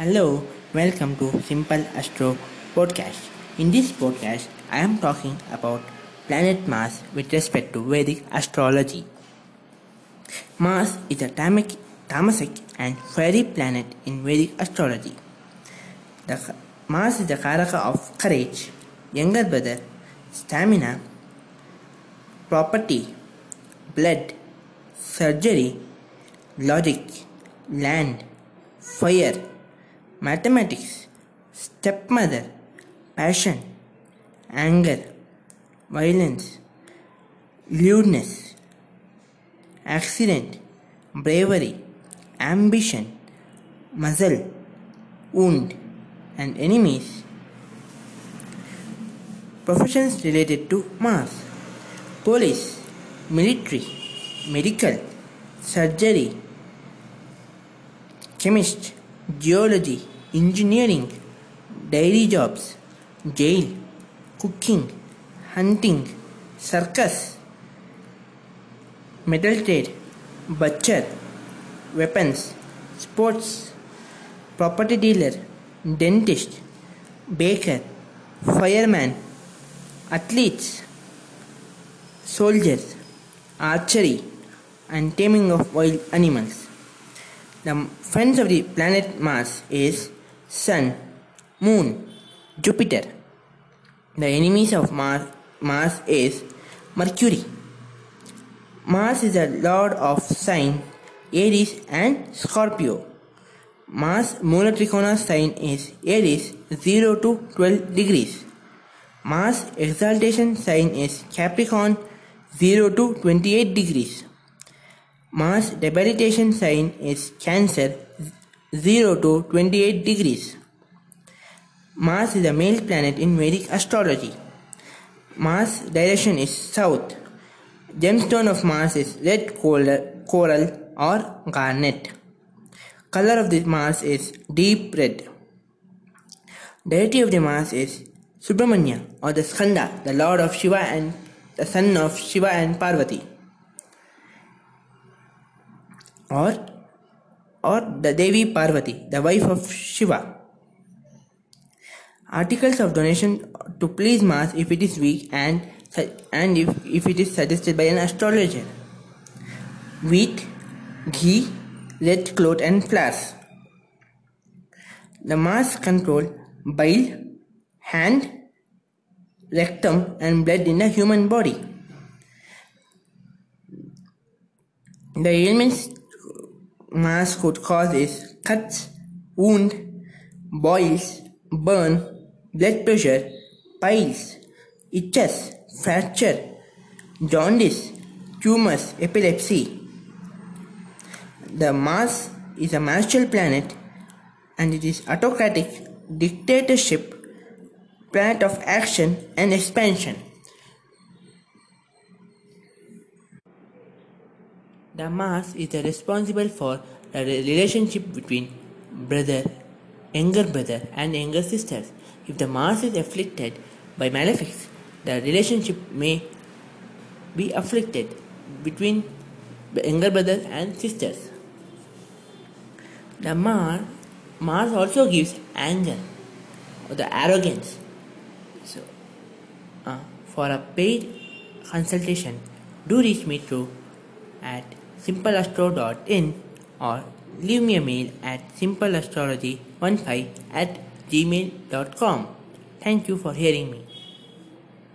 Hello, welcome to Simple Astro Podcast. In this podcast, I am talking about planet Mars with respect to Vedic astrology. Mars is a tamic, tamasic and fiery planet in Vedic astrology. The, Mars is the Karaka of courage, younger brother, stamina, property, blood, surgery, logic, land, fire, mathematics, stepmother, passion, anger, violence, lewdness, accident, bravery, ambition, muzzle, wound, and enemies. Professions related to Mars police, military, medical, surgery, chemist, geology, engineering, dairy jobs, jail, cooking, hunting, circus, metal trade, butcher, weapons, sports, property dealer, dentist, baker, fireman, athletes, soldiers, archery, and taming of wild animals. The friends of the planet Mars is Sun, Moon, Jupiter. The enemies of Mars, Mars is Mercury. Mars is the lord of sign Aries and Scorpio. Mars Mula Trikona sign is Aries 0 to 12 degrees. Mars exaltation sign is Capricorn 0 to 28 degrees. Mars debilitation sign is Cancer 0 to 28 degrees. Mars is a male planet in Vedic astrology. Mars direction is south. Gemstone of Mars is red coral or garnet. Color of the Mars is deep red. Deity of the Mars is Subramanya or the Skanda, the lord of Shiva and the son of Shiva and Parvati. Or or the Devi Parvati, the wife of Shiva. Articles of donation to please Mars if it is weak and and if, if it is suggested by an astrologer. Wheat, ghee, red cloth and flowers. The Mars control bile, hand, rectum and blood in the human body. The ailments Mars could cause is cuts, wound, boils, burn, blood pressure, piles, itches, fracture, jaundice, tumors, epilepsy. The Mars is a martial planet and it is autocratic dictatorship planet of action and expansion. The Mars is responsible for the relationship between brother, younger brother and younger sisters. If the Mars is afflicted by malefics, the relationship may be afflicted between the younger brothers and sisters. The Mars, Mars also gives anger or the arrogance. So, uh, for a paid consultation, do reach me through at simpleastro.in or leave me a mail at simpleastrology15 at gmail.com. Thank you for hearing me.